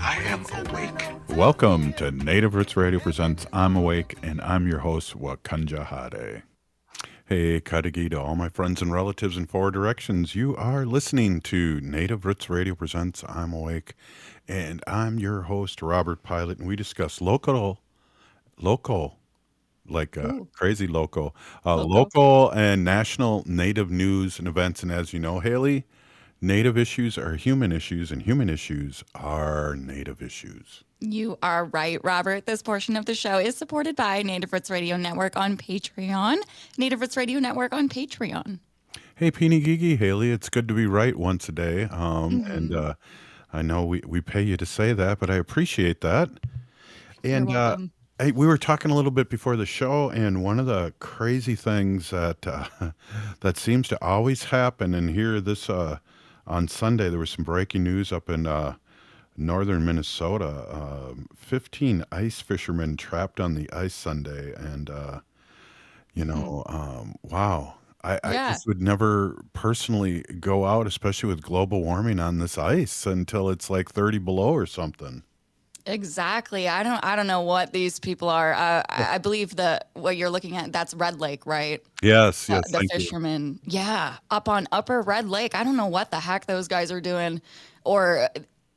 I am awake. Welcome to Native Roots Radio Presents I'm Awake, and I'm your host, Wakanja Hade. Hey, Kadagi to all my friends and relatives in four directions. You are listening to Native Roots Radio Presents I'm Awake, and I'm your host, Robert Pilot, and we discuss local, local, like uh, crazy local, uh, local and national Native news and events. And as you know, Haley, Native issues are human issues, and human issues are Native issues. You are right, Robert. This portion of the show is supported by Native Roots Radio Network on Patreon. Native Roots Radio Network on Patreon. Hey, Peeny Gigi, Haley, it's good to be right once a day. Um, And uh, I know we, we pay you to say that, but I appreciate that. And uh, hey, we were talking a little bit before the show, and one of the crazy things that uh, that seems to always happen, and here this uh, on Sunday, there was some breaking news up in uh, northern Minnesota. Um 15 ice fishermen trapped on the ice Sunday, and uh, you know, um, wow. I, I just would never personally go out, especially with global warming on this ice, until it's like 30 below or something. Exactly. I don't. I don't know what these people are. Uh, I, I believe the what you're looking at. That's Red Lake, right? Yes, Uh, yes, the thank you. fishermen. Yeah, up on Upper Red Lake. I don't know what the heck those guys are doing, or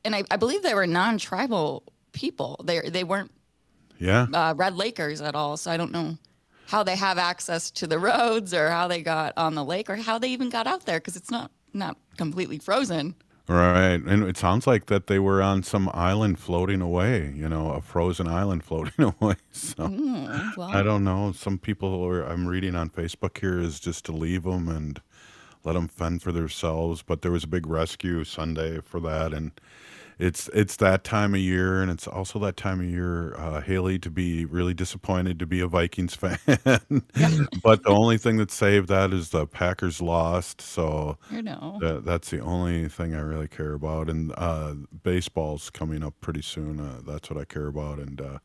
and I, I believe they were non-tribal people. They they weren't Yeah, uh, Red Lakers at all. So I don't know how they have access to the roads or how they got on the lake or how they even got out there because it's not not completely frozen. Right. And it sounds like that they were on some island floating away, you know, a frozen island floating away. So Mm, well, I don't know. Some people are, I'm reading on Facebook here is just to leave them and let them fend for themselves. But there was a big rescue Sunday for that, and it's it's that time of year, and it's also that time of year, uh, Haley, to be really disappointed to be a Vikings fan. but the only thing that saved that is the Packers lost, so you know. that, that's the only thing I really care about. And uh, baseball's coming up pretty soon. Uh, that's what I care about, and. Uh,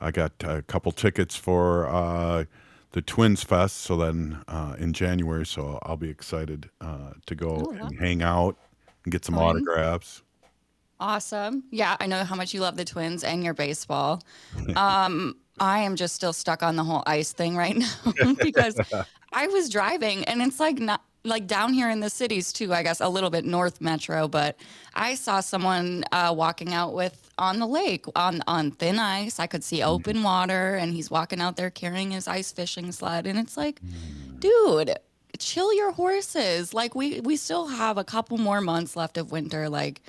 I got a couple tickets for uh, the Twins Fest. So then uh, in January, so I'll be excited uh, to go Oh, wow. and hang out and get some Fun. autographs. Awesome. Yeah, I know how much you love the Twins and your baseball. Um, I am just still stuck on the whole ice thing right now because I was driving and it's like not like down here in the cities too, I guess a little bit north metro, but I saw someone uh, walking out with on the lake on on thin ice. I could see open water and he's walking out there carrying his ice fishing sled and it's like, dude, chill your horses. Like we we still have a couple more months left of winter like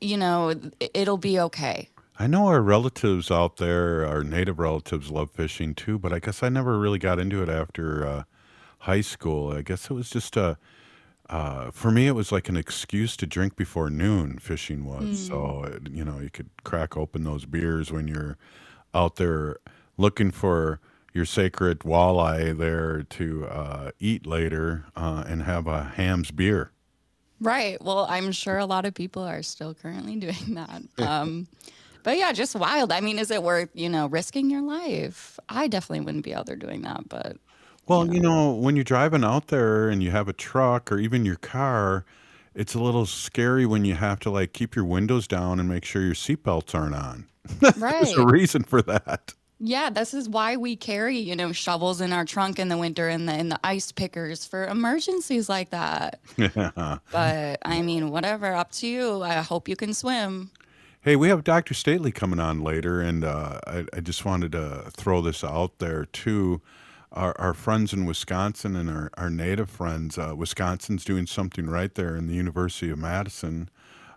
you know, it- it'll be okay. I know our relatives out there, our native relatives, love fishing too, but I guess I never really got into it after uh, high school. I guess it was just a. Uh, for me, it was like an excuse to drink before noon. Fishing was so it- you know you could crack open those beers when you're out there looking for your sacred walleye there to uh, eat later uh, and have a Hamm's beer. Right. Well, I'm sure a lot of people are still currently doing that. Um, but yeah, just wild. I mean, is it worth, you know, risking your life? I definitely wouldn't be out there doing that, but Well, you know, when you're driving out there and you have a truck or even your car, it's a little scary when you have to like keep your windows down and make sure your seatbelts aren't on. right. There's a reason for that. Yeah, this is why we carry, you know, shovels in our trunk in the winter and the and the ice pickers for emergencies like that. But I mean, whatever, up to you. I hope you can swim. Hey, we have Dr. Stately coming on later, and uh, I, I just wanted to throw this out there too. Our, our friends in Wisconsin and our, our native friends, uh, Wisconsin's doing something right there in the University of Madison.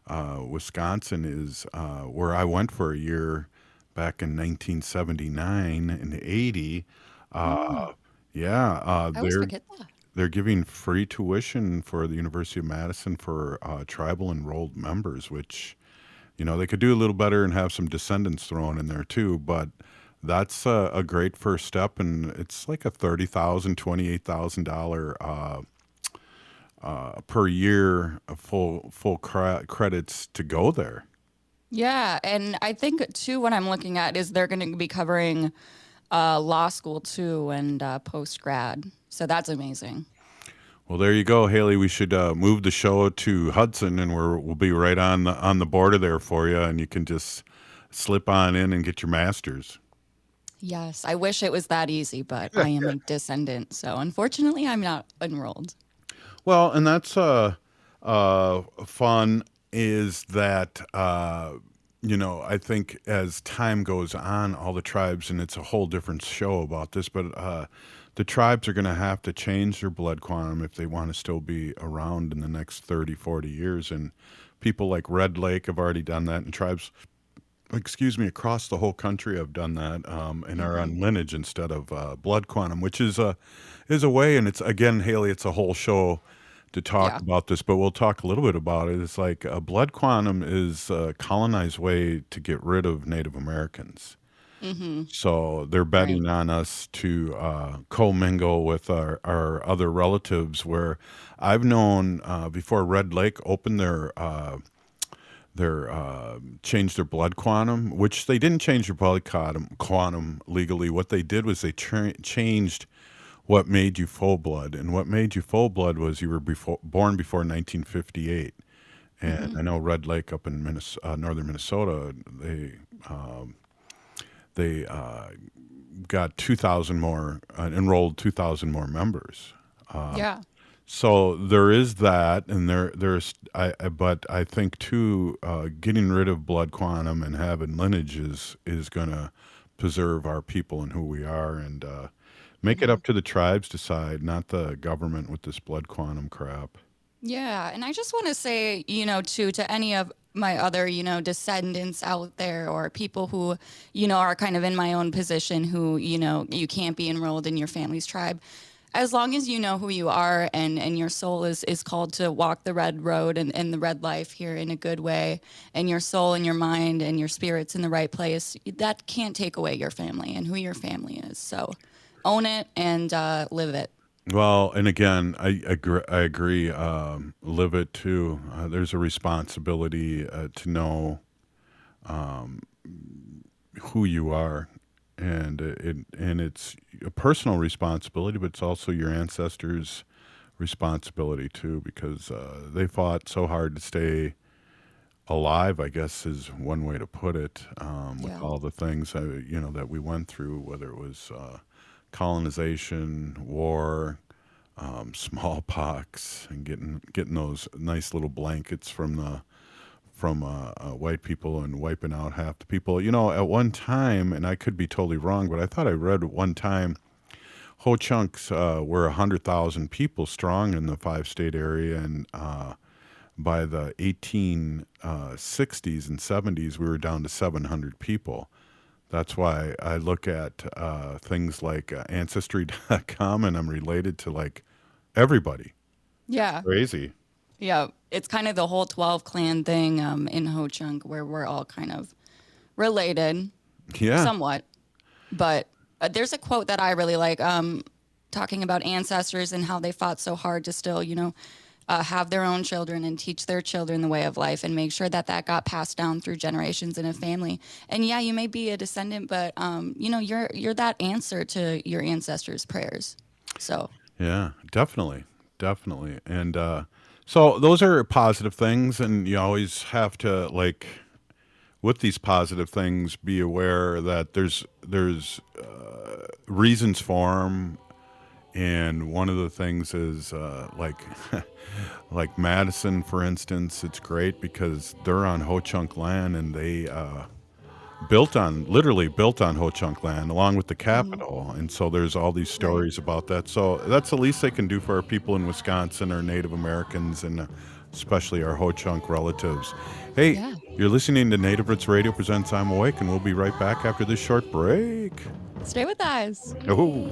Uh, Wisconsin is uh, where I went for a year back in 1979 and 80. Uh, yeah, uh, I always they're forget that. they're giving free tuition for the University of Madison for uh, tribal enrolled members, which, you know, they could do a little better and have some descendants thrown in there too. But that's a, a great first step, and it's like a thirty thousand, twenty-eight thousand dollar uh, uh, per year uh, full full cre- credits to go there. Yeah, and I think too what I'm looking at is they're going to be covering uh, law school too and uh, post grad. So that's amazing. Well, there you go, Haley. We should uh, move the show to Hudson, and we're, we'll be right on the on the border there for you, and you can just slip on in and get your masters. Yes, I wish it was that easy, but I am a descendant, so unfortunately, I'm not enrolled. Well, and that's uh, uh, fun. Is that uh, you know I think as time goes on, all the tribes, and it's a whole different show about this, but uh, the tribes are going to have to change their blood quantum if they want to still be around in the next 30, 40 years. And people like Red Lake have already done that, and tribes, excuse me, across the whole country have done that um, and are on lineage instead of uh, blood quantum, which is a is a way. And it's again, Haley, it's a whole show to talk Yeah. about this, but we'll talk a little bit about it. It's like a blood quantum is a colonized way to get rid of Native Americans. So they're betting on us to uh, commingle with our, our other relatives. Where I've known uh, before Red Lake opened their uh, their uh, changed their blood quantum, which they didn't change their blood quantum, quantum legally. What they did was they tra- changed what made you full blood, and what made you full blood was you were before, born before 1958. And I know Red Lake up in Minnes- uh, northern Minnesota, they um, they uh, got 2,000 more, uh, enrolled 2,000 more members. yeah. So there is that, and there there's I, I but I think too, uh, getting rid of blood quantum and having lineages is is going to preserve our people and who we are, and uh, make it up mm-hmm. to the tribes to decide, not the government with this blood quantum crap. Yeah, and I just want to say, you know, too, to any of my other, you know, descendants out there or people who, you know, are kind of in my own position who, you know, you can't be enrolled in your family's tribe. As long as you know who you are and, and your soul is, is called to walk the red road and, and the red life here in a good way, and your soul and your mind and your spirit's in the right place, that can't take away your family and who your family is. So own it and uh, live it. Well, and again, I agree. I agree. Um, live it too. Uh, there's a responsibility uh, to know um, who you are, and it and it's a personal responsibility, but it's also your ancestors' responsibility too, because uh, they fought so hard to stay alive. I guess is one way to put it. Um, with Yeah. all the things uh, you know that we went through, whether it was. Uh, colonization, war, um, smallpox, and getting getting those nice little blankets from the from uh, uh, white people and wiping out half the people. You know, at one time, and I could be totally wrong, but I thought I read one time, Ho Chunks uh, were hundred thousand people strong in the five state area, and uh, by the 1860s and 70s, we were down to 700 people. That's why I look at uh, things like uh, Ancestry.com and I'm related to like everybody. Yeah. Crazy. Yeah, it's kind of the whole 12 clan thing um, in Ho Chunk where we're all kind of related Yeah. somewhat. But uh, there's a quote that I really like um, talking about ancestors and how they fought so hard to still, you know, uh, have their own children and teach their children the way of life and make sure that that got passed down through generations in a family. And yeah, you may be a descendant, but um, you know, you're you're that answer to your ancestors' prayers. So Yeah, definitely, definitely. And uh, so those are positive things, and you always have to like with these positive things be aware that there's there's uh, reasons for them. And one of the things is uh, like, like Madison, for instance. It's great because they're on Ho Chunk land, and they uh, built on literally built on Ho Chunk land along with the capital. And so there's all these stories about that. So that's the least they can do for our people in Wisconsin, our Native Americans, and uh, especially our Ho Chunk relatives. Hey, Yeah. you're listening to Native Roots Radio presents I'm Awake, and we'll be right back after this short break. Stay with us. Oh.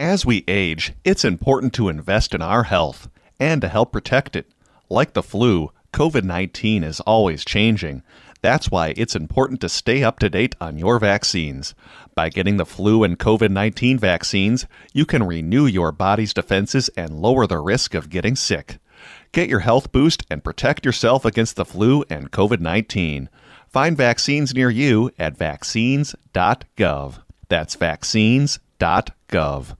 As we age, it's important to invest in our health and to help protect it. Like the flu, COVID 19 is always changing. That's why it's important to stay up to date on your vaccines. By getting the flu and COVID 19 vaccines, you can renew your body's defenses and lower the risk of getting sick. Get your health boost and protect yourself against the flu and COVID 19. Find vaccines near you at vaccines.gov. That's vaccines.gov.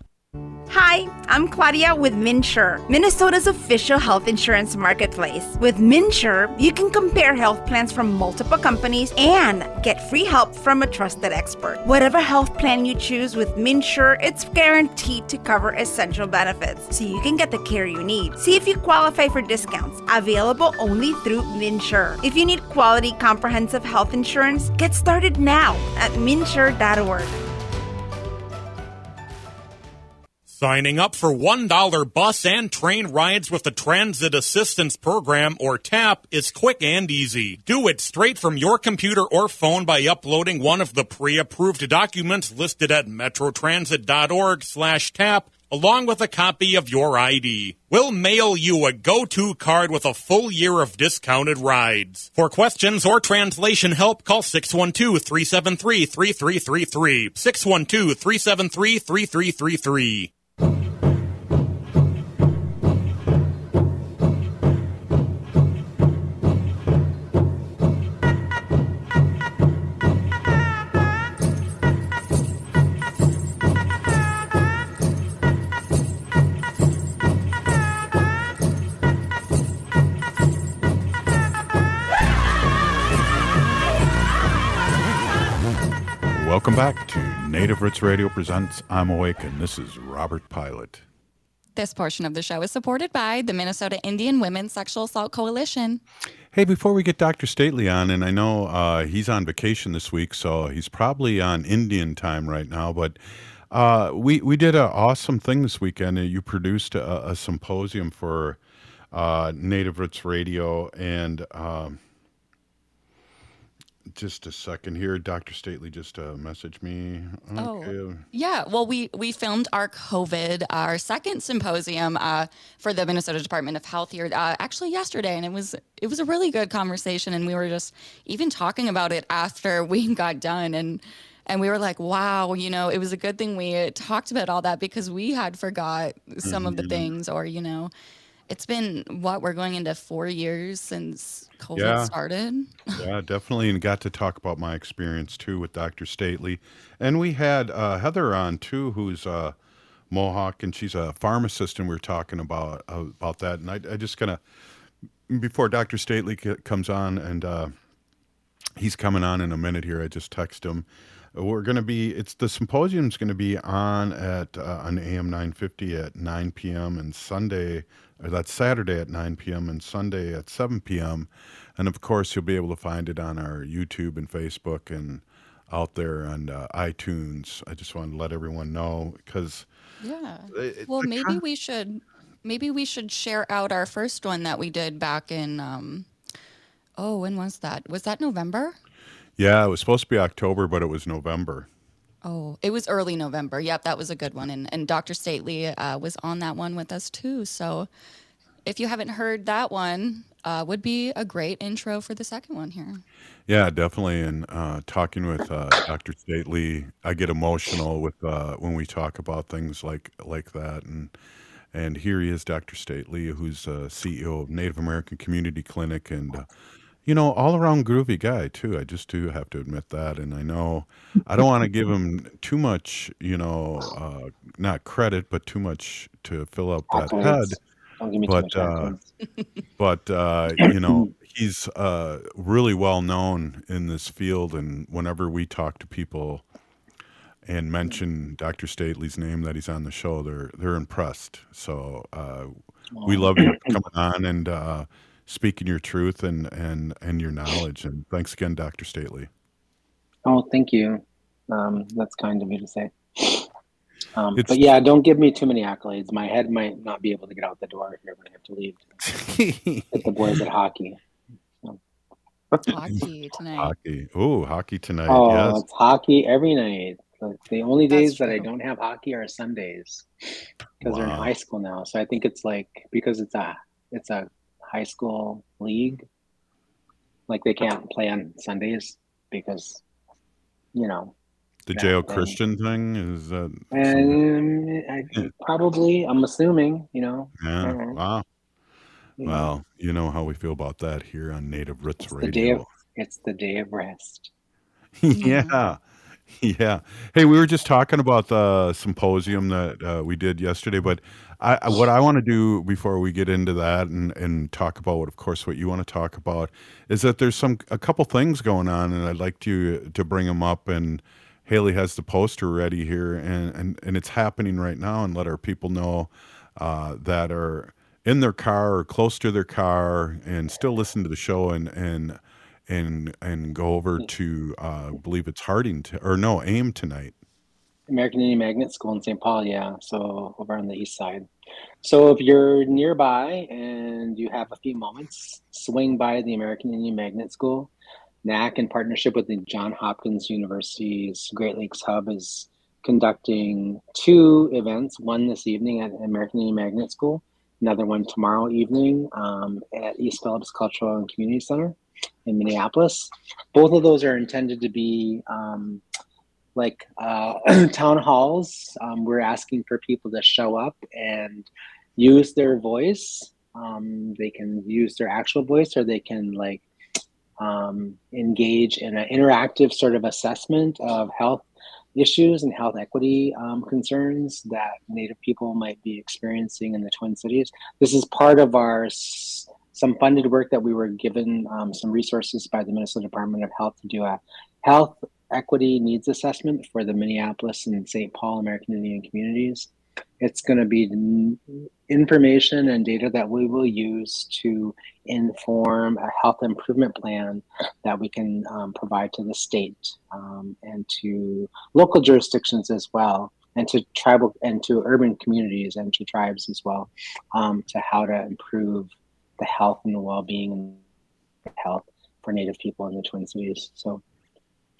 Hi, I'm Claudia with MNsure, Minnesota's official health insurance marketplace. With MNsure, you can compare health plans from multiple companies and get free help from a trusted expert. Whatever health plan you choose with MNsure, it's guaranteed to cover essential benefits so you can get the care you need. See if you qualify for discounts available only through MNsure. If you need quality comprehensive health insurance, get started now at mnsure.org. Signing up for $1 bus and train rides with the Transit Assistance Program or TAP is quick and easy. Do it straight from your computer or phone by uploading one of the pre-approved documents listed at metrotransit.org slash TAP along with a copy of your ID. We'll mail you a go-to card with a full year of discounted rides. For questions or translation help, call 612-373-3333. 612-373-3333. Welcome back to Native Roots Radio Presents I'm Awake, and this is Robert Pilot. This portion of the show is supported by the Minnesota Indian Women's Sexual Assault Coalition. Hey, before we get Dr. Stately on, and I know uh, he's on vacation this week, so he's probably on Indian time right now, but uh, we, we did an awesome thing this weekend. You produced a, a symposium for uh, Native Roots Radio, and um, just a second here. Dr. Stately just uh, messaged me. Oh. Yeah, well, we we filmed our COVID, our second symposium uh, for the Minnesota Department of Health here, uh, actually yesterday, and it was it was a really good conversation, and we were just even talking about it after we got done, and and we were like, wow, you know, it was a good thing we talked about all that because we had forgot some of the Mhm. things, or you know, it's been what we're going into four years since COVID Yeah. started. yeah, definitely, and got to talk about my experience too with Dr. Stately, and we had uh, Heather on too, who's uh, Mohawk, and she's a pharmacist, and we were talking about about that, and I, I just kind of before Dr. Stately c- comes on, and uh, he's coming on in a minute here. I just text him. We're going to be. It's the symposium's going to be on at uh, on AM 950 at 9 p.m. and Sunday. Or that's Saturday at 9 p.m. and Sunday at 7 p.m. And of course, you'll be able to find it on our YouTube and Facebook and out there on uh, iTunes. I just wanted to let everyone know because Yeah. it- Well, maybe con- we should maybe we should share out our first one that we did back in um oh, when was that? Was that November? Yeah, it was supposed to be October, but it was November. Oh, it was early November. Yep, that was a good one. And and Dr. Stately uh, was on that one with us too. So if you haven't heard that one, uh, would be a great intro for the second one here. Yeah, definitely. And uh, talking with uh, Dr. Stately, I get emotional with uh, when we talk about things like like that. And and here he is, Dr. Stately, who's uh, CEO of Native American Community Clinic, and uh, you know, all around groovy guy too. I just do have to admit that. And I know I don't want to give him too much, you know, uh, not credit, but too much to fill up that Accolades. head. Don't give me too But much uh, accolades. but uh, you know he's uh, really well known in this field and whenever we talk to people and mention Dr. Stately's name that he's on the show, they're they're impressed. So uh, we love you coming on and uh, speaking your truth and and and your knowledge. And thanks again, Dr. Stately. Oh, thank you. Um, that's kind of me to say. Um, It's- but yeah, don't give me too many accolades. My head might not be able to get out the door here when I have to leave. With the boys at hockey. Hockey tonight. Hockey. Oh, hockey tonight. Oh, yes. it's hockey every night. Like, the only That's days that I don't have hockey are Sundays because they're in high school now. So I think it's like because it's a it's a high school league. Like they can't play on Sundays because you know. The Yeah, jail Christian thing is that. And I, probably, I'm assuming, you know. Yeah. Wow. Know, Well, you know how we feel about that here on Native Roots it's the day of Radio. it's the day of rest. yeah. Yeah. Hey, we were just talking about the symposium that uh, we did yesterday, but I, I- what I want to do before we get into that and, and talk about what, of course, what you want to talk about is that there's some a couple things going on, and I'd like to to bring them up. And Haley has the poster ready here, and and, and it's happening right now, and let our people know uh, that are in their car or close to their car and still listen to the show and and and and go over to uh, I believe it's Harding to, or no AIM tonight. American Indian Magnet School in St. Paul, yeah. So over on the east side. So if you're nearby and you have a few moments, swing by the American Indian Magnet School. NAC, in partnership with the John Hopkins University's Great Lakes Hub, is conducting two events. One this evening at American Indian Magnet School, another one tomorrow evening um, at East Phillips Cultural and Community Center in Minneapolis. Both of those are intended to be um, like uh, town halls. Um, we're asking for people to show up and use their voice. Um, they can use their actual voice, or they can like um, engage in an interactive sort of assessment of health issues and health equity um, concerns that Native people might be experiencing in the Twin Cities. This is part of our some funded work that we were given um, some resources by the Minnesota Department of Health to do a health equity needs assessment for the Minneapolis and St. Paul American Indian communities. It's going to be information and data that we will use to inform a health improvement plan that we can um, provide to the state um, and to local jurisdictions as well, and to tribal and to urban communities and to tribes as well, um, to how to improve the health and the well-being and health for Native people in the Twin Cities. So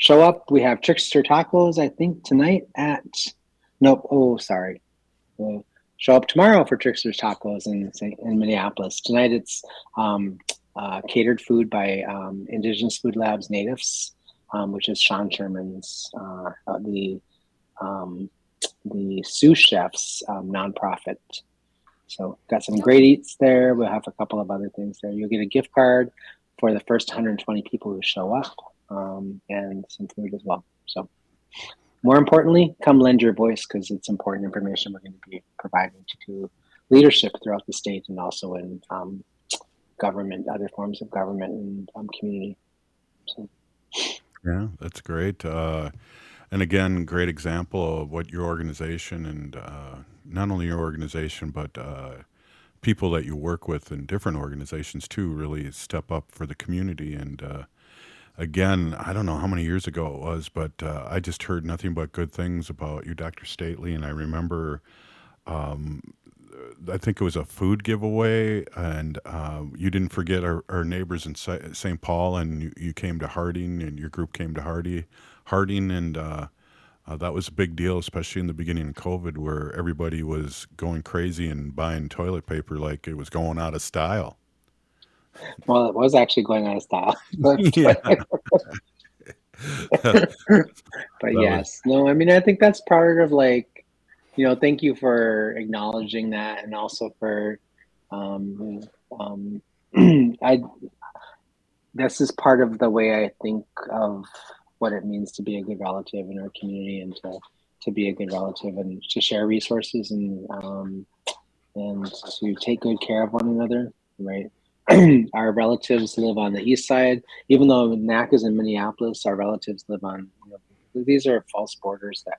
show up. We have Trickster Tacos, I think, tonight at nope. Oh, sorry. We'll show up tomorrow for Trickster Tacos in in Minneapolis. Tonight it's um, uh, catered food by um, Indigenous Food Labs NATIFS, um, which is Sean Sherman's uh, the um, the Sioux Chef's um, nonprofit. So got some great eats there. We'll have a couple of other things there. You'll get a gift card for the first 120 people who show up, um, and some food as well. So more importantly, come lend your voice because it's important information we're going to be providing to leadership throughout the state and also in um, government, other forms of government and um, community. So, Yeah, that's great. Uh, and again, great example of what your organization and uh, not only your organization, but uh, people that you work with in different organizations too really step up for the community. And uh, again, I don't know how many years ago it was, but uh, I just heard nothing but good things about you, Dr. Stately. And I remember. Um, I think it was a food giveaway, and uh, you didn't forget our, our neighbors in St. Paul, and you, you came to Harding, and your group came to Hardy, Harding, and uh, uh, that was a big deal, especially in the beginning of COVID, where everybody was going crazy and buying toilet paper like it was going out of style. Well, it was actually going out of style. But, Yeah. but yes, no, I mean, I think that's part of like, you know, thank you for acknowledging that and also for, um, um, I, this is part of the way I think of what it means to be a good relative in our community and to, to be a good relative and to share resources and, um, and to take good care of one another, right? our relatives live on the east side. Even though NAC is in Minneapolis, our relatives live on. You know, these are false borders that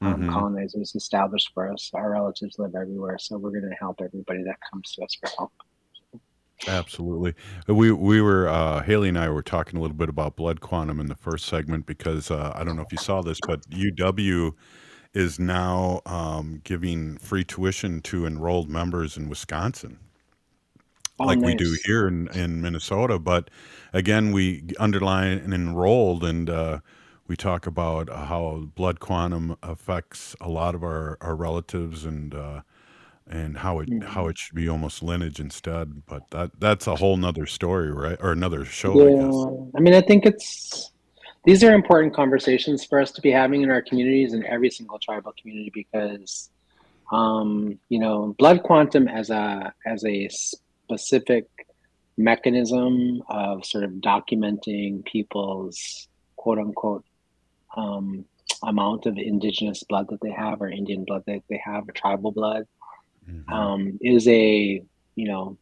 um, Mhm. colonizers established for us. Our relatives live everywhere, so we're going to help everybody that comes to us for help. Absolutely. We we were uh, Haley and I were talking a little bit about blood quantum in the first segment because uh, I don't know if you saw this, but UW is now um, giving free tuition to enrolled members in Wisconsin, Oh, like we do here in, in Minnesota. But again, we underline and enrolled, and uh, we talk about how blood quantum affects a lot of our, our relatives and. Uh, and how it how it should be almost lineage instead. But that that's a whole nother story, right? Or another show, I guess. Yeah, I mean, I think it's these are important conversations for us to be having in our communities and every single tribal community because, um, you know, blood quantum as a as a specific mechanism of sort of documenting people's quote unquote um, amount of indigenous blood that they have or Indian blood that they have or tribal blood um, is a you know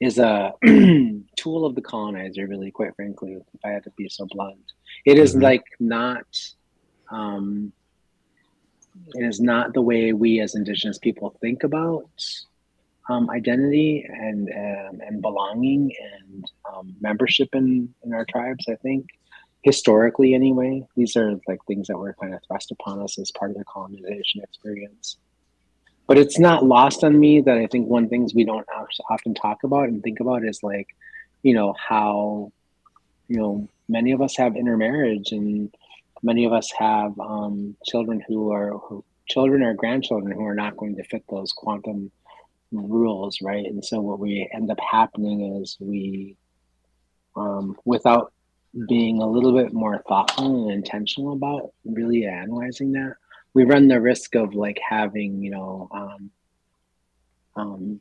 is a tool of the colonizer really quite frankly if i had to be so blunt it is Mhm. like not um, it is not the way we as indigenous people think about um, identity and um, and belonging and um, membership in in our tribes i think. Historically anyway these are like things that were kind of thrust upon us as part of the colonization experience. But it's not lost on me that I think one things we don't often talk about and think about is like, you know, how, you know, many of us have intermarriage and many of us have um, children who are who, children or grandchildren who are not going to fit those quantum rules, right? And so what we end up happening is we, um, without being a little bit more thoughtful and intentional about really analyzing that, we run the risk of like having you know um, um,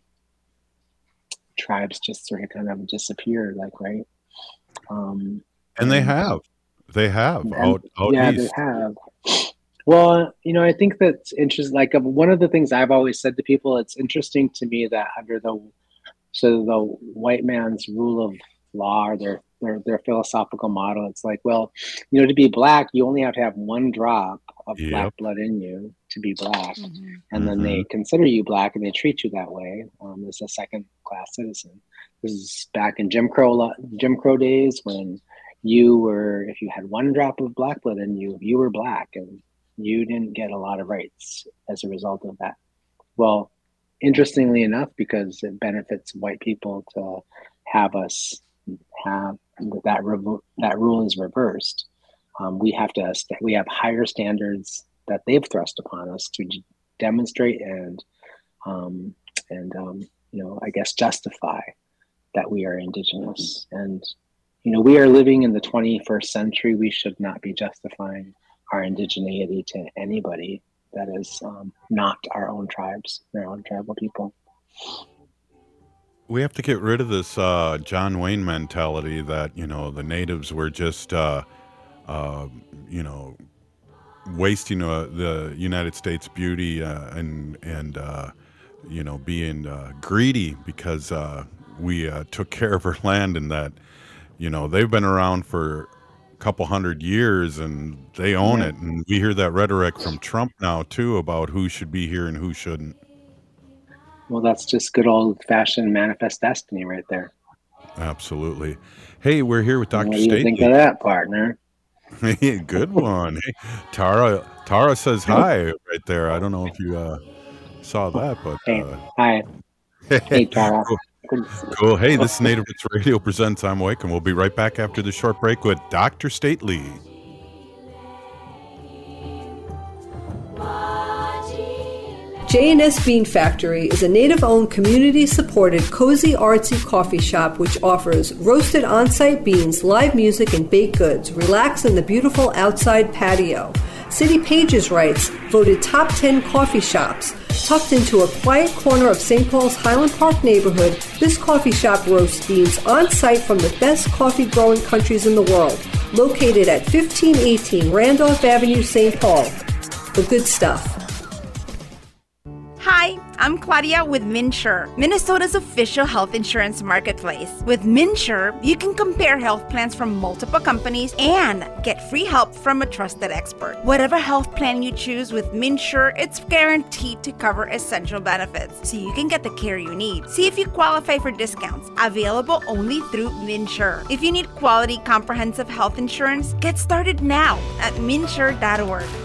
tribes just sort of kind of disappear like right um, And they have, they have and- out out yeah east. they have well you know i think that's interesting like one of the things i've always said to people it's interesting to me that under the so the white man's rule of law or their their, their philosophical model it's like well you know to be black you only have to have one drop of Yep. black blood in you to be black. And then they consider you black and they treat you that way. Um, as a second class citizen. This is back in jim crow jim crow days when you were if you had one drop of black blood in you you were black. And you didn't get a lot of rights as a result of that. Well interestingly enough because it benefits white people to have us have that revo- that rule is reversed um, we have to st- we have higher standards that they've thrust upon us to d- demonstrate and um, and um, you know I guess justify that we are indigenous. And you know we are living in the 21st century. We should not be justifying our indigeneity to anybody that is um, not our own tribes our own tribal people. We have to get rid of this uh, John Wayne mentality that you know the natives were just uh, uh, you know wasting uh, the United States beauty uh, and and uh, you know being greedy because we took care of our land and that you know they've been around for couple hundred years and they own Yeah. it and we hear that rhetoric from Trump now too about who should be here and who shouldn't. well that's just good old fashioned manifest destiny right there Absolutely. Hey, we're here with Dr. what do you think of that partner Hey, good one. Hey, Tara Tara says hi right there. I don't know if you uh, saw that, but uh, hi. Hey, Tara. Cool. Good to see you. Cool. Hey, this is Native Roots Radio presents I'm Wake, and we'll be right back after the short break with Dr. Stately. J&S Bean Factory is a native-owned, community-supported, cozy, artsy coffee shop which offers roasted on-site beans, live music, and baked goods. Relax in the beautiful outside patio. City Pages writes, voted top 10 coffee shops. Tucked into a quiet corner of St. Paul's Highland Park neighborhood, this coffee shop roasts beans on site from the best coffee growing countries in the world. Located at 1518 Randolph Avenue, St. Paul. The good stuff. Hi, I'm Claudia with MNsure, Minnesota's official health insurance marketplace. With MNsure, you can compare health plans from multiple companies and get free help from a trusted expert. Whatever health plan you choose with MNsure, it's guaranteed to cover essential benefits so you can get the care you need. See if you qualify for discounts available only through MNsure. If you need quality comprehensive health insurance, get started now at mnsure.org.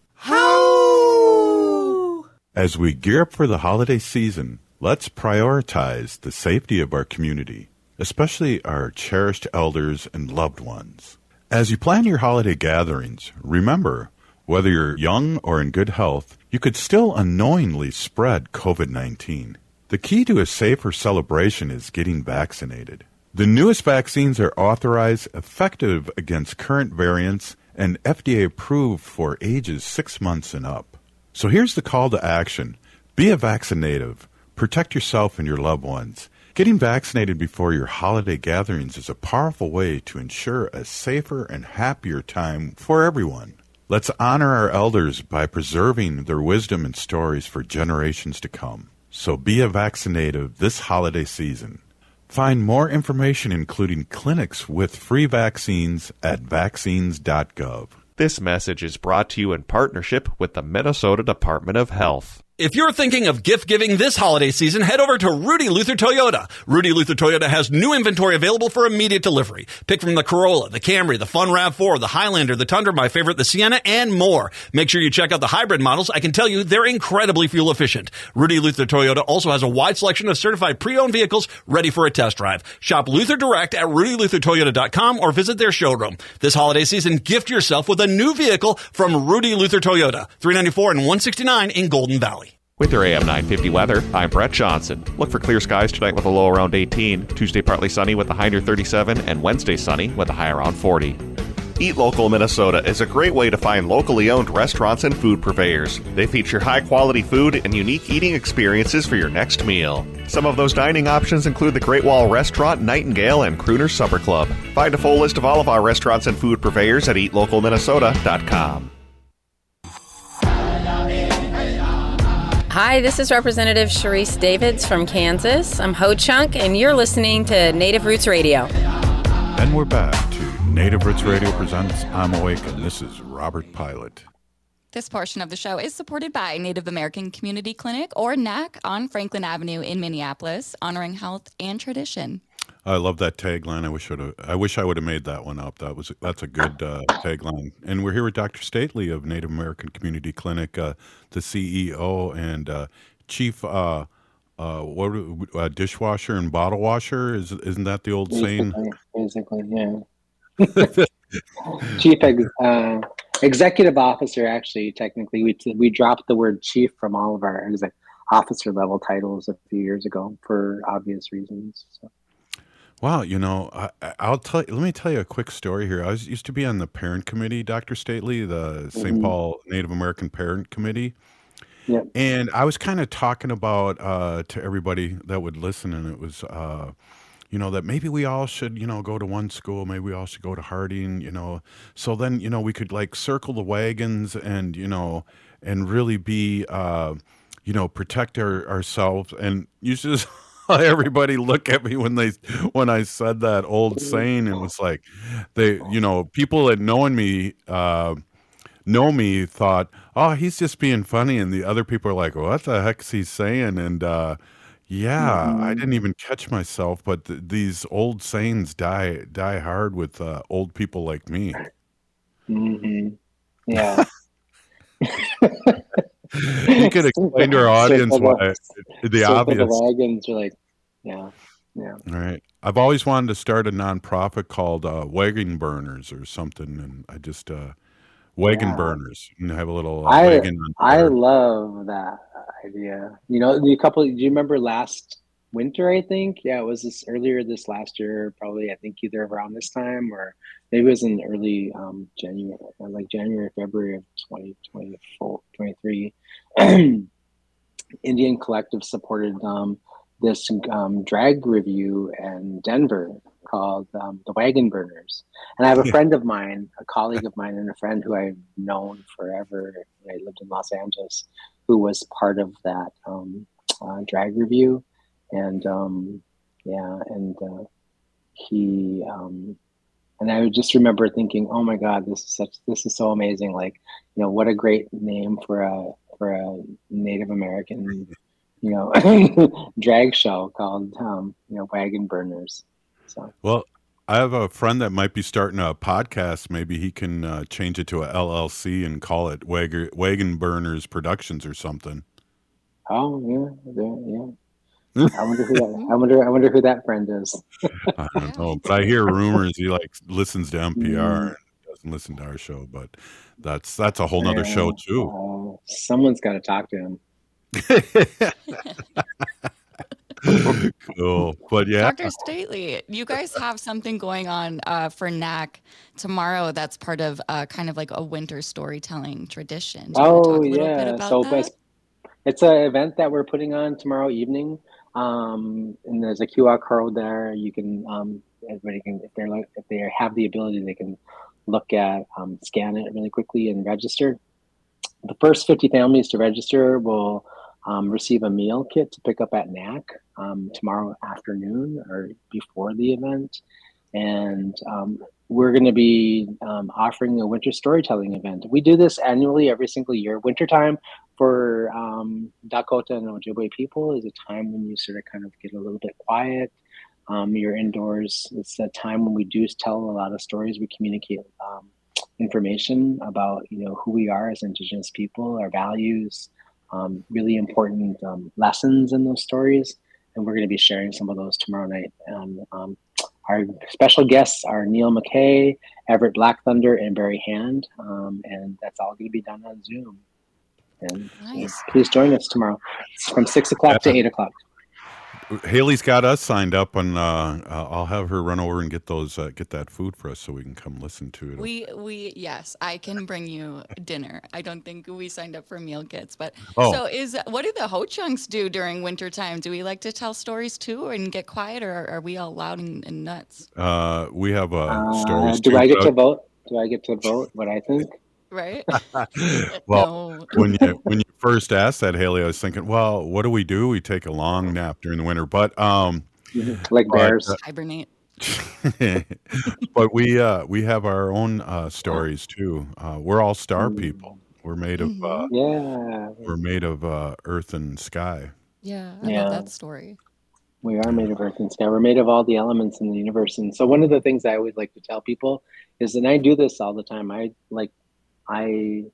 As we gear up for the holiday season, let's prioritize the safety of our community, especially our cherished elders and loved ones. As you plan your holiday gatherings, remember whether you're young or in good health, you could still unknowingly spread COVID 19. The key to a safer celebration is getting vaccinated. The newest vaccines are authorized, effective against current variants, and FDA approved for ages six months and up. So here's the call to action be a vaccinative, protect yourself and your loved ones. Getting vaccinated before your holiday gatherings is a powerful way to ensure a safer and happier time for everyone. Let's honor our elders by preserving their wisdom and stories for generations to come. So be a vaccinative this holiday season. Find more information, including clinics with free vaccines, at vaccines.gov. This message is brought to you in partnership with the Minnesota Department of Health. If you're thinking of gift giving this holiday season, head over to Rudy Luther Toyota. Rudy Luther Toyota has new inventory available for immediate delivery. Pick from the Corolla, the Camry, the Fun RAV4, the Highlander, the Tundra, my favorite, the Sienna, and more. Make sure you check out the hybrid models. I can tell you they're incredibly fuel efficient. Rudy Luther Toyota also has a wide selection of certified pre-owned vehicles ready for a test drive. Shop Luther Direct at rudyluthertoyota.com or visit their showroom. This holiday season, gift yourself with a new vehicle from Rudy Luther Toyota, 394 and 169 in Golden Valley. With your AM 950 weather, I'm Brett Johnson. Look for clear skies tonight with a low around 18, Tuesday partly sunny with a high near 37, and Wednesday sunny with a high around 40. Eat Local Minnesota is a great way to find locally owned restaurants and food purveyors. They feature high quality food and unique eating experiences for your next meal. Some of those dining options include the Great Wall Restaurant, Nightingale, and Crooner Supper Club. Find a full list of all of our restaurants and food purveyors at eatlocalminnesota.com. Hi, this is Representative Sharice Davids from Kansas. I'm Ho Chunk, and you're listening to Native Roots Radio. And we're back to Native Roots Radio presents I'm Awake, and this is Robert Pilot. This portion of the show is supported by Native American Community Clinic, or NAC, on Franklin Avenue in Minneapolis, honoring health and tradition. I love that tagline. I wish I'd, I wish I would have made that one up. That was that's a good uh, tagline. And we're here with Dr. Stately of Native American Community Clinic, uh, the CEO and uh, chief uh, uh, what uh, dishwasher and bottle washer. Is isn't that the old saying? Basically, yeah. chief ex, uh, executive officer. Actually, technically, we we dropped the word chief from all of our officer level titles a few years ago for obvious reasons. So. Wow, you know, I, I'll tell. Let me tell you a quick story here. I was used to be on the parent committee, Dr. Stately, the saint Mhm. Paul Native American Parent Committee, Yep. and I was kind of talking about uh, to everybody that would listen, and it was, uh, you know, that maybe we all should, you know, go to one school. Maybe we all should go to Harding. You know, so then you know we could like circle the wagons and you know and really be, uh, you know, protect our, ourselves. And you just everybody look at me when they when I said that old saying and was like they you know people that knowing me uh know me thought oh he's just being funny and the other people are like what the heck's he saying? And uh yeah I didn't even catch myself but th- these old sayings die die hard with uh, old people like me. Hmm Yeah. you could explain to our audience why the circle obvious. The wagons are like, yeah, yeah. All right. I've always wanted to start a nonprofit called uh, Wagon Burners or something, and I just uh, wagon Yeah. burners and have a little uh, I. I love that. idea. You know, the couple. Do you remember last winter? I think yeah, it was this earlier this last year. Probably I think either around this time or maybe it was in early um, January, like January February of 2024, 23. Indian Collective supported um, this um, drag review in Denver called um, The Wagon Burners. And I have a friend of mine, a colleague of mine, and a friend who I've known forever. I lived in Los Angeles, who was part of that um, uh, drag review. And um, yeah, and uh, he, um, and I would just remember thinking, oh my God, this is such, this is so amazing. Like, you know, what a great name for a, for a Native American you know, drag show called, um, you know, Wagon Burners. So, well, I have a friend that might be starting a podcast. Maybe he can uh, change it to a LLC and call it Wagon, Wagon Burners Productions or something. Oh yeah, yeah. I wonder who that. I wonder. I wonder who that friend is. I don't know, but I hear rumors he like listens to NPR mm. and doesn't listen to our show. But that's that's a whole nother yeah. show too. Uh, someone's got to talk to him. Cool. But yeah. Dr. Stately, you guys have something going on uh, for NAC tomorrow that's part of uh, kind of like a winter storytelling tradition. oh, yeah. so that? it's an event that we're putting on tomorrow evening. Um, and there's a QR code there. You can, um, everybody can, if they're like, if they have the ability, they can look at, um, scan it really quickly and register. The first 50 families to register will um, receive a meal kit to pick up at NAC um, tomorrow afternoon or before the event. And um, we're going to be um, offering a winter storytelling event. We do this annually every single year. Wintertime for um, Dakota and Ojibwe people is a time when you sort of kind of get a little bit quiet. Um, you're indoors. It's a time when we do tell a lot of stories. We communicate information about you know who we are as Indigenous people, our values, um, really important um, lessons in those stories. And we're going to be sharing some of those tomorrow night. And um, our special guests are Neil McKay, Everett Black Thunder, and Barry Hand. Um, and that's all going to be done on Zoom. And nice. please join us tomorrow. It's from six o'clock to eight o'clock. Haley's got us signed up, and uh, uh, I'll have her run over and get those uh, get that food for us so we can come listen to it. We we yes, I can bring you dinner. I don't think we signed up for meal kits, but oh. so is what do the Ho Chunks do during winter time? Do we like to tell stories too and get quiet, or are we all loud and, and nuts? Uh, we have a uh, stories. Do I get to vote? Do I get to vote what I think? Right? well, no. when you when you first asked that, Haley, I was thinking, well, what do we do? We take a long nap during the winter, but um, like bears uh, hibernate. but we uh, we have our own uh, stories too. Uh, we're all star mm. people. We're made of uh, mm-hmm. yeah. We're made of uh, earth and sky. Yeah, I yeah. love that story. We are made of earth and sky. We're made of all the elements in the universe. And so one of the things I always like to tell people is, and I do this all the time. I like I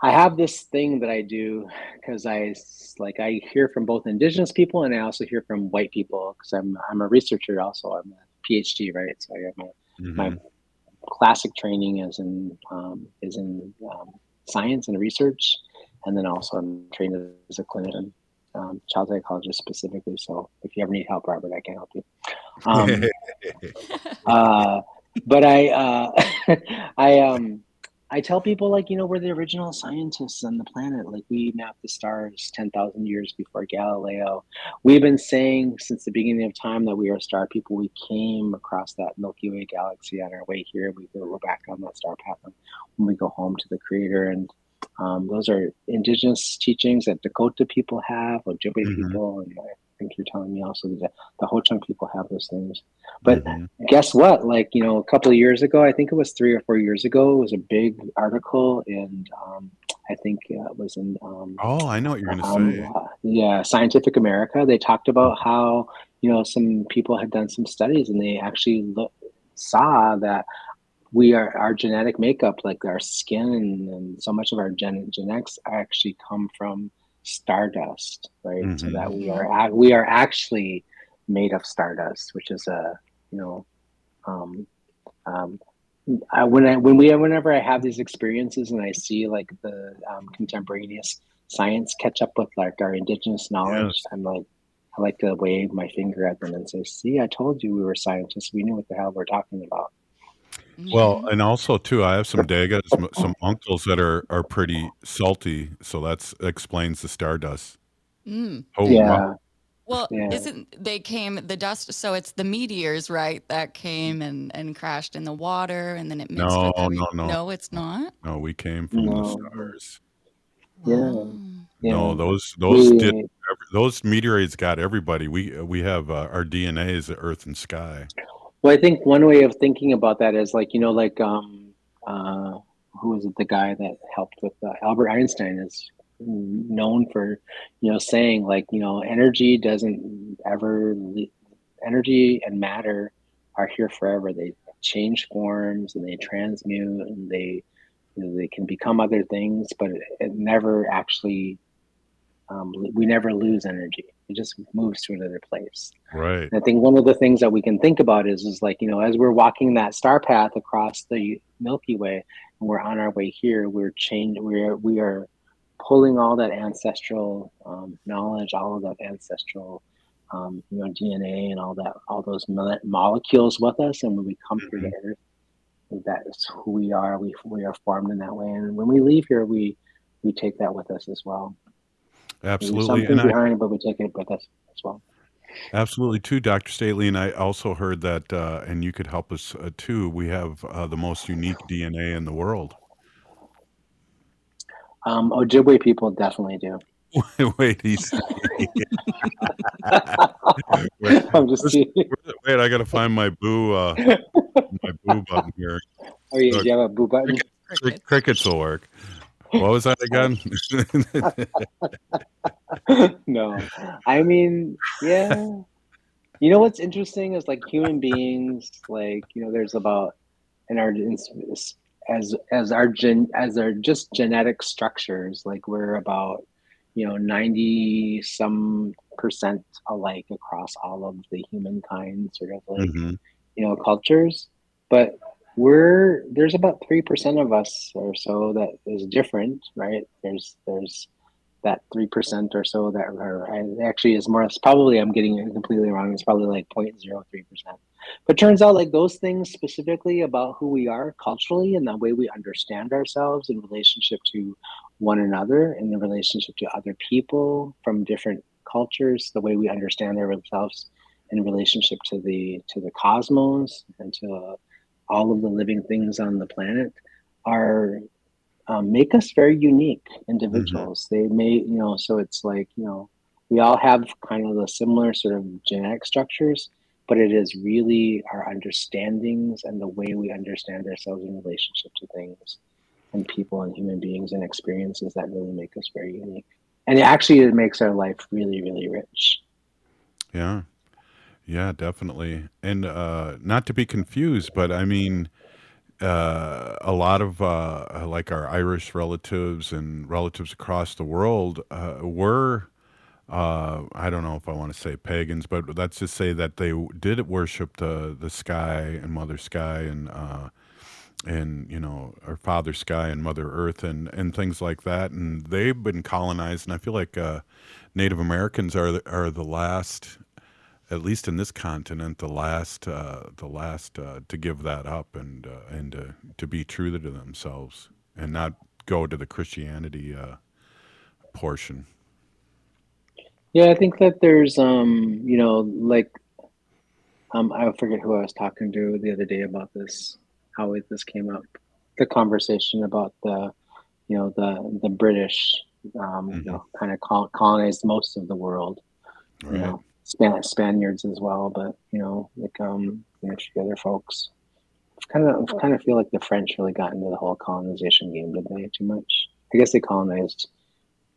I have this thing that I do because I like I hear from both indigenous people and I also hear from white people because I'm I'm a researcher also. I'm a PhD right? So I have my mm-hmm. my classic training is in um, is in um, science and research. And then also I'm trained as a clinician um, child psychologist specifically. So if you ever need help Robert I can help you. Um, uh, but I uh, I um I tell people like you know we're the original scientists on the planet. Like we mapped the stars ten thousand years before Galileo. We've been saying since the beginning of time that we are star people. We came across that Milky Way galaxy on our way here. We go back on that star path when we go home to the Creator. And um, those are indigenous teachings that Dakota people have, Ojibwe mm-hmm. people, and think you're telling me also that the Ho Chunk people have those things. But mm-hmm. guess what? Like, you know, a couple of years ago, I think it was three or four years ago, it was a big article and um, I think uh, it was in. Um, oh, I know what you're going to um, say. Uh, yeah, Scientific America. They talked about how, you know, some people had done some studies and they actually look, saw that we are our genetic makeup, like our skin and, and so much of our gen- genetics actually come from stardust, right? Mm-hmm. So that we are we are actually made of stardust, which is a you know, um, um, I, when I when we whenever I have these experiences and I see like the um, contemporaneous science catch up with like our indigenous knowledge, Yes. I'm like, I like to wave my finger at them and say, "See, I told you we were scientists. We knew what the hell we're talking about." Well, and also too, I have some dagas, some uncles that are are pretty salty, so that's explains the stardust. Mm. Oh, Yeah. wow. Well, Yeah. isn't they came the dust? So it's the meteors, right? That came and and crashed in the water, and then it mixed No, with every- no, no. No, it's not. No, we came from the stars. Yeah. yeah. No, those those did We- every- those meteorites got everybody. We we have uh, our DNA is the Earth and sky. Well, I think one way of thinking about that is like you know, like um, uh, who was it? The guy that helped with uh, Albert Einstein is known for, you know, saying like you know, energy doesn't ever, energy and matter are here forever. They change forms and they transmute and they you know, they can become other things, but it, it never actually. Um, we never lose energy. It just moves to another place. Right. And I think one of the things that we can think about is, is like, you know, as we're walking that star path across the Milky Way and we're on our way here, we're changing, we're, we are pulling all that ancestral um, knowledge, all of that ancestral, um, you know, DNA and all that, all those mole- molecules with us. And when we come through the earth, that is who we are. We, we are formed in that way. And when we leave here, we, we take that with us as well. Absolutely, Something and I, but we take it with us as well. Absolutely, too, Dr. Stately. And I also heard that, uh, and you could help us uh, too. We have uh, the most unique DNA in the world. Um, Ojibwe people definitely do. wait, he's. wait, I'm just wait, wait, I got to find my boo, uh, my boo button here. Oh, you, Look, you have a boo button? crick- crickets will work. What was that again? no, I mean, yeah. You know what's interesting is like human beings, like you know, there's about in our as as our gen as our just genetic structures, like we're about you know ninety some percent alike across all of the humankind, sort of like Mhm. you know cultures, but we're there's about three percent of us or so that is different, right? There's there's that three percent or so that are actually is more. It's probably I'm getting it completely wrong. It's probably like 0.03 percent. But turns out like those things specifically about who we are culturally and the way we understand ourselves in relationship to one another, in the relationship to other people from different cultures, the way we understand ourselves in relationship to the to the cosmos and to all of the living things on the planet are um, make us very unique individuals. They may, you know, so it's like, you know, we all have kind of the similar sort of genetic structures, but it is really our understandings and the way we understand ourselves in relationship to things and people and human beings and experiences that really make us very unique. And it actually, it makes our life really, really rich. Yeah. Yeah, definitely. And uh, not to be confused, but I mean, uh, a lot of uh, like our Irish relatives and relatives across the world uh, were, uh, I don't know if I want to say pagans, but let's just say that they did worship the the sky and Mother Sky and uh, and you know our Father Sky and Mother Earth and and things like that, and they've been colonized, and I feel like uh, Native Americans are the, are the last at least in this continent, the last, uh, the last uh, to give that up and uh, and uh, to be true to themselves and not go to the Christianity uh, portion. Yeah, I think that there's, um, you know, like, um, I forget who I was talking to the other day about this, how it, this came up, the conversation about the, you know, the the British, um, you know, kind of colonized most of the world, you know, Span- Spaniards as well, but you know, like, um, you know, a other folks. Kind of, kind of feel like the French really got into the whole colonization game, did they? Too much. I guess they colonized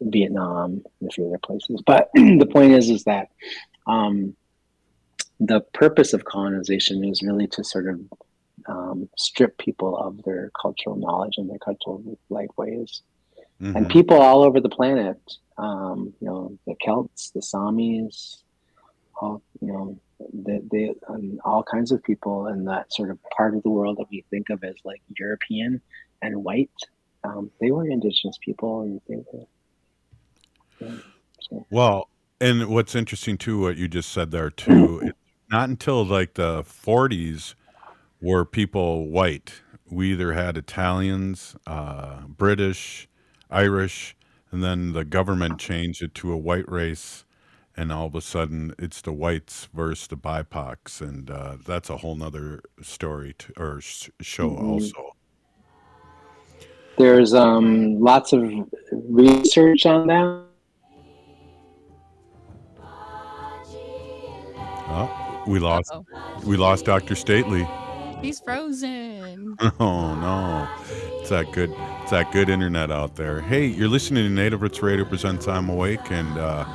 Vietnam and a few other places. But the point is, is that um, the purpose of colonization is really to sort of um, strip people of their cultural knowledge and their cultural life ways. And Mhm. people all over the planet, um, you know, the Celts, the Samis, all you know, the, the and all kinds of people in that sort of part of the world that we think of as like European and white. Um, they were indigenous people, and they were Well, and what's interesting too, what you just said there too, it's not until like the 40s were people white. We either had Italians, uh, British, Irish, and then the government changed it to a white race, and all of a sudden it's the whites versus the BIPOCs, and uh, that's a whole nother story to, or sh- show Mhm. also. There's um, lots of research on that. Oh, we lost, we lost Dr. Stately. He's frozen. Oh no, it's that good. It's that good internet out there. Hey, you're listening to Native Roots Radio presents "I'm Awake," and uh,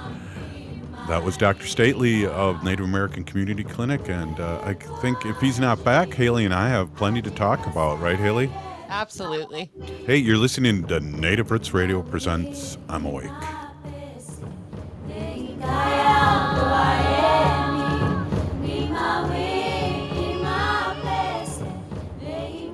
that was Dr. Stately of Native American Community Clinic. And uh, I think if he's not back, Haley and I have plenty to talk about, right, Haley? Absolutely. Hey, you're listening to Native Roots Radio presents "I'm Awake."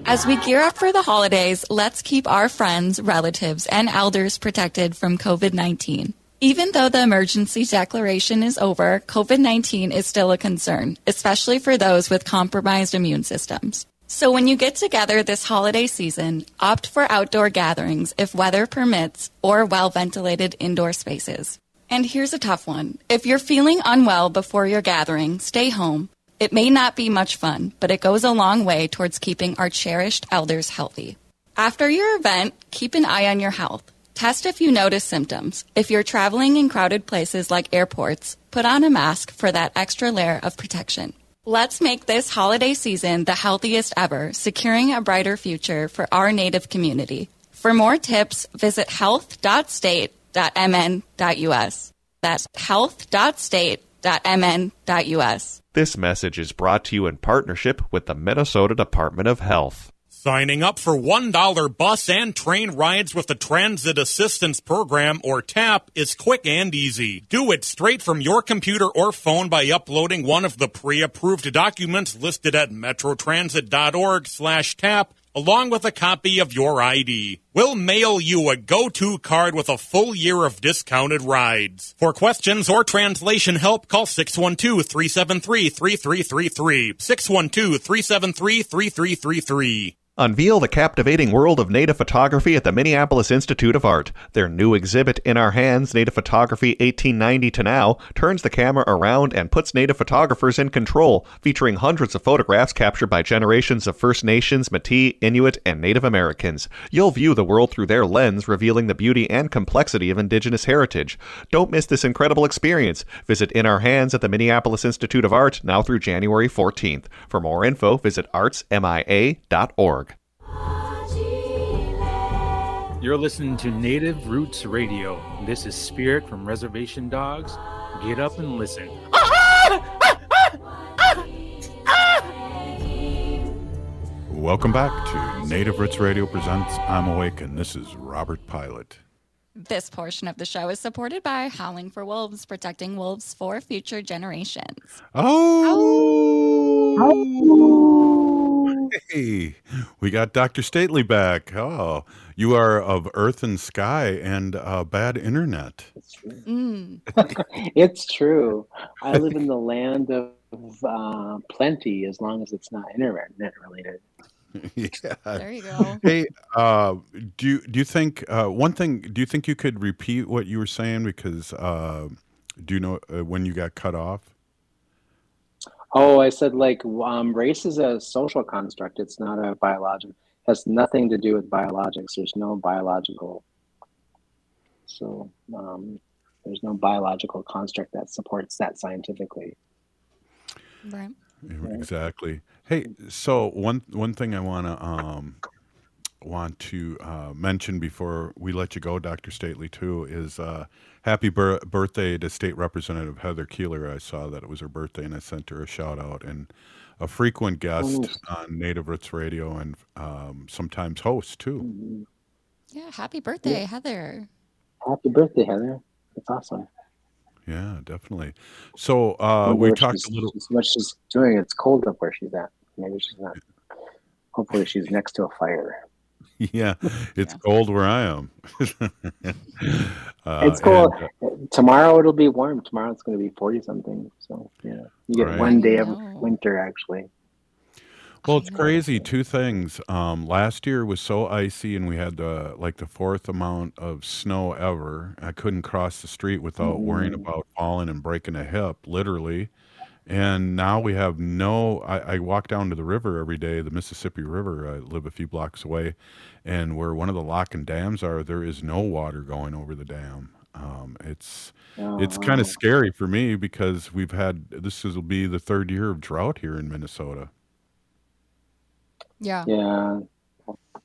As we gear up for the holidays, let's keep our friends, relatives, and elders protected from COVID 19. Even though the emergency declaration is over, COVID 19 is still a concern, especially for those with compromised immune systems. So when you get together this holiday season, opt for outdoor gatherings if weather permits or well ventilated indoor spaces. And here's a tough one. If you're feeling unwell before your gathering, stay home. It may not be much fun, but it goes a long way towards keeping our cherished elders healthy. After your event, keep an eye on your health. Test if you notice symptoms. If you're traveling in crowded places like airports, put on a mask for that extra layer of protection. Let's make this holiday season the healthiest ever, securing a brighter future for our Native community. For more tips, visit health.state.mn.us. That's health.state.mn.us. This message is brought to you in partnership with the Minnesota Department of Health. Signing up for $1 bus and train rides with the Transit Assistance Program or TAP is quick and easy. Do it straight from your computer or phone by uploading one of the pre-approved documents listed at metrotransit.org slash TAP along with a copy of your ID. We'll mail you a go-to card with a full year of discounted rides. For questions or translation help, call 612-373-3333. 612-373-3333. Unveil the captivating world of native photography at the Minneapolis Institute of Art. Their new exhibit, In Our Hands Native Photography 1890 to Now, turns the camera around and puts native photographers in control, featuring hundreds of photographs captured by generations of First Nations, Metis, Inuit, and Native Americans. You'll view the world through their lens, revealing the beauty and complexity of Indigenous heritage. Don't miss this incredible experience. Visit In Our Hands at the Minneapolis Institute of Art now through January 14th. For more info, visit artsmia.org. You're listening to Native Roots Radio. This is Spirit from Reservation Dogs. Get up and listen. Welcome back to Native Roots Radio presents "I'm Awake," and this is Robert Pilot. This portion of the show is supported by Howling for Wolves, protecting wolves for future generations. Oh, oh! Hey, we got Dr. Stately back. Oh, you are of earth and sky and uh, bad internet. Mm. it's true. I live in the land of uh, plenty as long as it's not internet related. yeah. There you go. Hey, uh, do you do you think uh, one thing? Do you think you could repeat what you were saying? Because uh, do you know uh, when you got cut off? Oh, I said like um, race is a social construct. It's not a biological. Has nothing to do with biologics. There's no biological. So um, there's no biological construct that supports that scientifically. Right. Exactly. Hey, so one one thing I want to um, want to uh, mention before we let you go, Dr. Stately, too, is uh, happy bir- birthday to State Representative Heather Keeler. I saw that it was her birthday, and I sent her a shout out. And a frequent guest on Native Roots Radio, and um, sometimes host too. Yeah, happy birthday, Heather. Happy birthday, Heather. That's awesome. Yeah, definitely. So uh, we talked a little. she's- What she's doing? It's cold up where she's at. Maybe she's not. Hopefully, she's next to a fire. Yeah, it's cold where I am. uh, it's cold. and, Tomorrow it'll be warm. Tomorrow it's going to be 40 something. So, yeah, you get Right. one day of winter actually. Well, it's crazy. Two things. Um, last year was so icy, and we had the like the fourth amount of snow ever. I couldn't cross the street without worrying Mhm. about falling and breaking a hip, literally. And now we have no. I, I walk down to the river every day, the Mississippi River. I live a few blocks away, and where one of the lock and dams are, there is no water going over the dam. Um, it's it's kind Oh. of scary for me because we've had this will be the third year of drought here in Minnesota. Yeah. Yeah,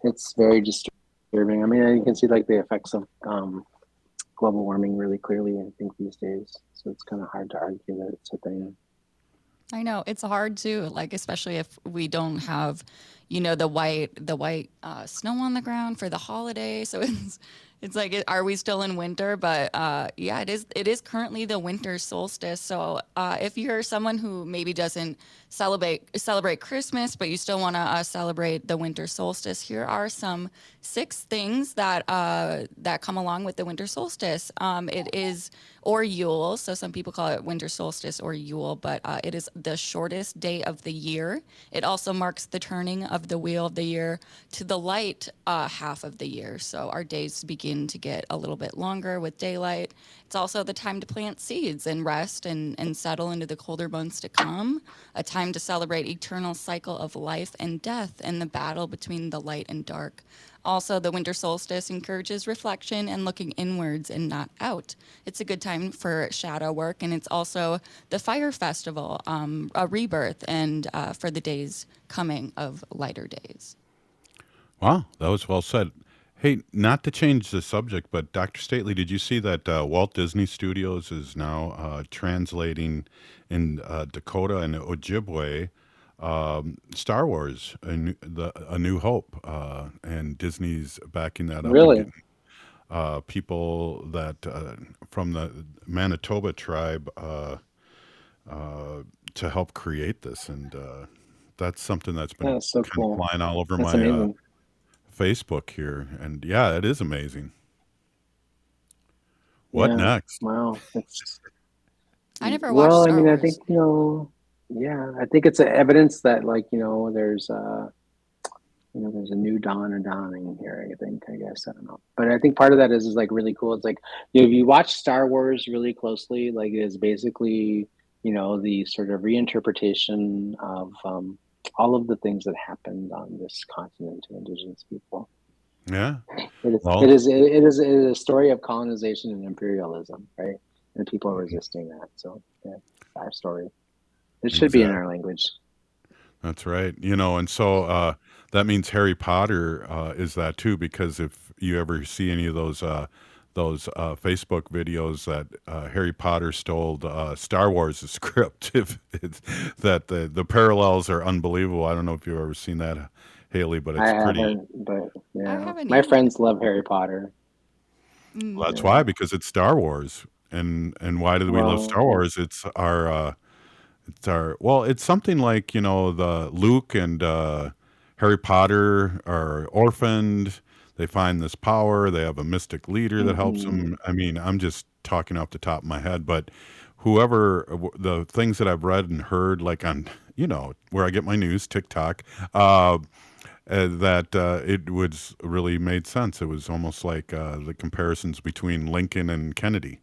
it's very disturbing. I mean, you can see like the effects of um, global warming really clearly. I think these days, so it's kind of hard to argue that it's a thing. I know it's hard too, like especially if we don't have, you know, the white the white uh, snow on the ground for the holiday. So it's it's like, are we still in winter? But uh, yeah, it is. It is currently the winter solstice. So uh, if you're someone who maybe doesn't celebrate celebrate Christmas, but you still want to uh, celebrate the winter solstice, here are some six things that uh, that come along with the winter solstice. Um, it is or Yule, so some people call it winter solstice or Yule, but uh, it is the shortest day of the year. It also marks the turning of the wheel of the year to the light uh, half of the year. So our days begin to get a little bit longer with daylight. It's also the time to plant seeds and rest and, and settle into the colder months to come, a time to celebrate eternal cycle of life and death and the battle between the light and dark. Also, the winter solstice encourages reflection and looking inwards and not out. It's a good time for shadow work, and it's also the fire festival, um, a rebirth, and uh, for the days coming of lighter days. Wow, that was well said. Hey, not to change the subject, but Dr. Stately, did you see that uh, Walt Disney Studios is now uh, translating in uh, Dakota and Ojibwe um, Star Wars, a new, the, a New Hope, uh, and Disney's backing that up. Really? getting, uh, people that uh, from the Manitoba tribe uh, uh, to help create this, and uh, that's something that's been That's so kind cool. of flying all over That's my uh, amazing. Facebook here, and yeah, it is amazing. What Yeah, next? Wow, it's I never watched well. I Star mean, I think you know. Yeah, I think it's evidence that like you know there's uh you know there's a new dawn or dawning here. I think I guess I don't know, but I think part of that is is like really cool. It's like you know, if you watch Star Wars really closely, like it is basically you know the sort of reinterpretation of um, all of the things that happened on this continent to indigenous people. Yeah. It is, Well- it is it is it is a story of colonization and imperialism, right? And people are resisting that. So yeah, our story. It should be in our language. That's right. You know, and so uh, that means Harry Potter uh, is that too, because if you ever see any of those uh, those uh, Facebook videos that uh, Harry Potter stole uh, Star Wars script, if it's, that the the parallels are unbelievable. I don't know if you've ever seen that, Haley, but it's I pretty. haven't, but yeah, haven't my either. friends love Harry Potter. Well, that's why because it's Star Wars, and and why do we love Star Wars? It's our uh, it's our well, it's something like you know the Luke and uh, Harry Potter are orphaned. They find this power. They have a mystic leader that helps them. I mean, I'm just talking off the top of my head, but whoever the things that I've read and heard, like on you know where I get my news, TikTok. Uh, uh, that uh, it was really made sense. It was almost like uh, the comparisons between Lincoln and Kennedy.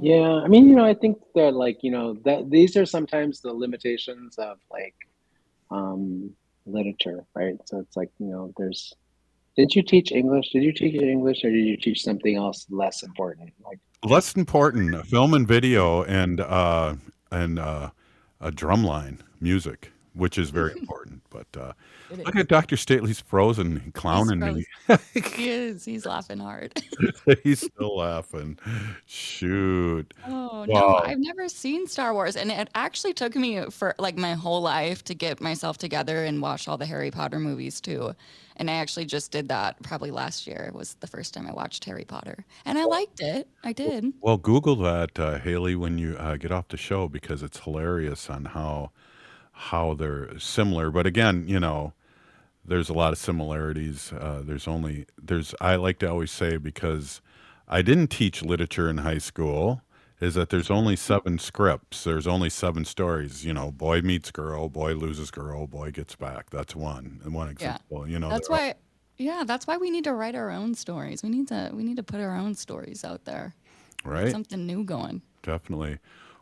Yeah, I mean, you know, I think that like, you know, that these are sometimes the limitations of like um literature, right? So it's like, you know, there's did you teach English? Did you teach English or did you teach something else less important? Like Less important, film and video, and uh, and uh, a drumline music, which is very important. But uh, look at Doctor Stately's frozen, clowning me. he is. He's laughing hard. He's still laughing. Shoot. Oh no, I've never seen Star Wars, and it actually took me for like my whole life to get myself together and watch all the Harry Potter movies too. And I actually just did that probably last year was the first time I watched Harry Potter, and I liked it. I did. Well, Google that, uh, Haley, when you uh, get off the show because it's hilarious on how how they're similar. But again, you know, there's a lot of similarities. Uh, there's only there's I like to always say because I didn't teach literature in high school is that there's only seven scripts. There's only seven stories. You know, boy meets girl, boy loses girl, boy gets back. That's one and one Yeah. example. You know, That's they're all- why yeah, that's why we need to write our own stories. We need to we need to put our own stories out there. Right. Something new going. Definitely.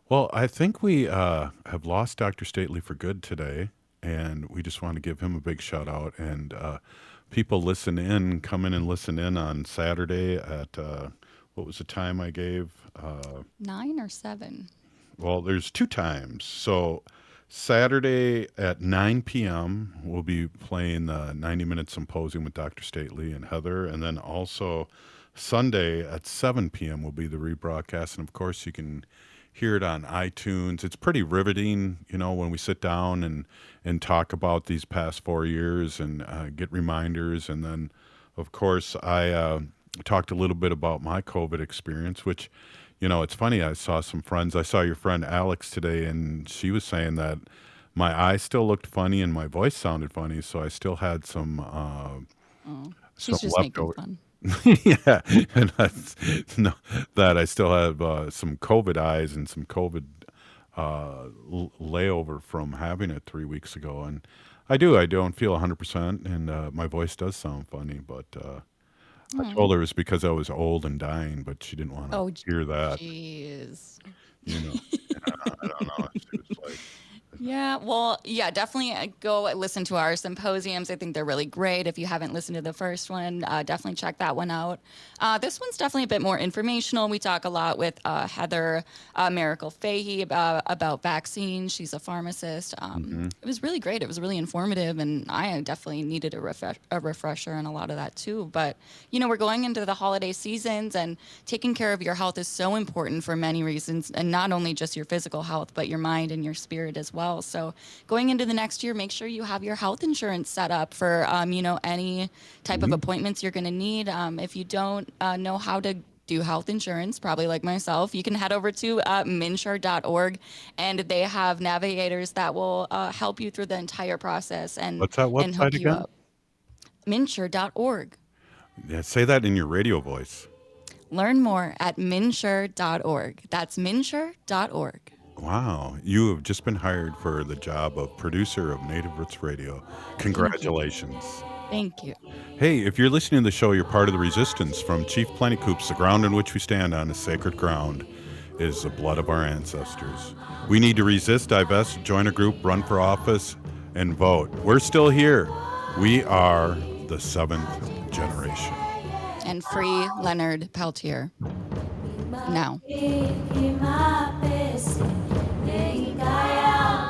Well, I think we uh, have lost Dr. Stately for good today, and we just want to give him a big shout out. And uh, people listen in, come in and listen in on Saturday at uh, what was the time I gave? Uh, Nine or seven. well, there's two times. So Saturday at 9 p.m., we'll be playing the 90 minute symposium with Dr. Stately and Heather. And then also Sunday at 7 p.m. will be the rebroadcast. And of course, you can hear it on iTunes. It's pretty riveting, you know, when we sit down and, and talk about these past four years and uh, get reminders. And then, of course, I uh, talked a little bit about my COVID experience, which you know, it's funny. I saw some friends. I saw your friend Alex today, and she was saying that my eye still looked funny and my voice sounded funny. So I still had some. Uh, Oh, she's some just making leftover- fun. yeah, and that's, no, that I still have uh, some COVID eyes and some COVID uh, l- layover from having it three weeks ago, and I do. I don't feel 100, percent and uh, my voice does sound funny, but. Uh, I Hmm. told her it was because I was old and dying, but she didn't want to Oh, hear that. Jeez. You know, I don't know. She was like, Yeah, well, yeah, definitely uh, go listen to our symposiums. I think they're really great. If you haven't listened to the first one, uh, definitely check that one out. Uh, this one's definitely a bit more informational. We talk a lot with uh, Heather uh, Miracle Fahey about, about vaccines. She's a pharmacist. Um, Mhm. It was really great. It was really informative, and I definitely needed a, refresh- a refresher and a lot of that too. But, you know, we're going into the holiday seasons, and taking care of your health is so important for many reasons, and not only just your physical health, but your mind and your spirit as well. So, going into the next year, make sure you have your health insurance set up for, um, you know, any type of Mhm. appointments you're going to need. Um, if you don't uh, know how to do health insurance, probably like myself, you can head over to uh, mnsure.org and they have navigators that will uh, help you through the entire process and, What's that and hook website you again? up. mnsure.org. yeah, say that in your radio voice. Learn more at mnsure.org. That's mnsure.org. Wow, you have just been hired for the job of producer of Native Roots Radio. Congratulations. Thank you. Hey, if you're listening to the show, you're part of the resistance from Chief Plenty Coups. The ground on which we stand on is sacred ground, is the blood of our ancestors. We need to resist, divest, join a group, run for office, and vote. We're still here. We are the seventh generation. And free Leonard Peltier. Now. Thy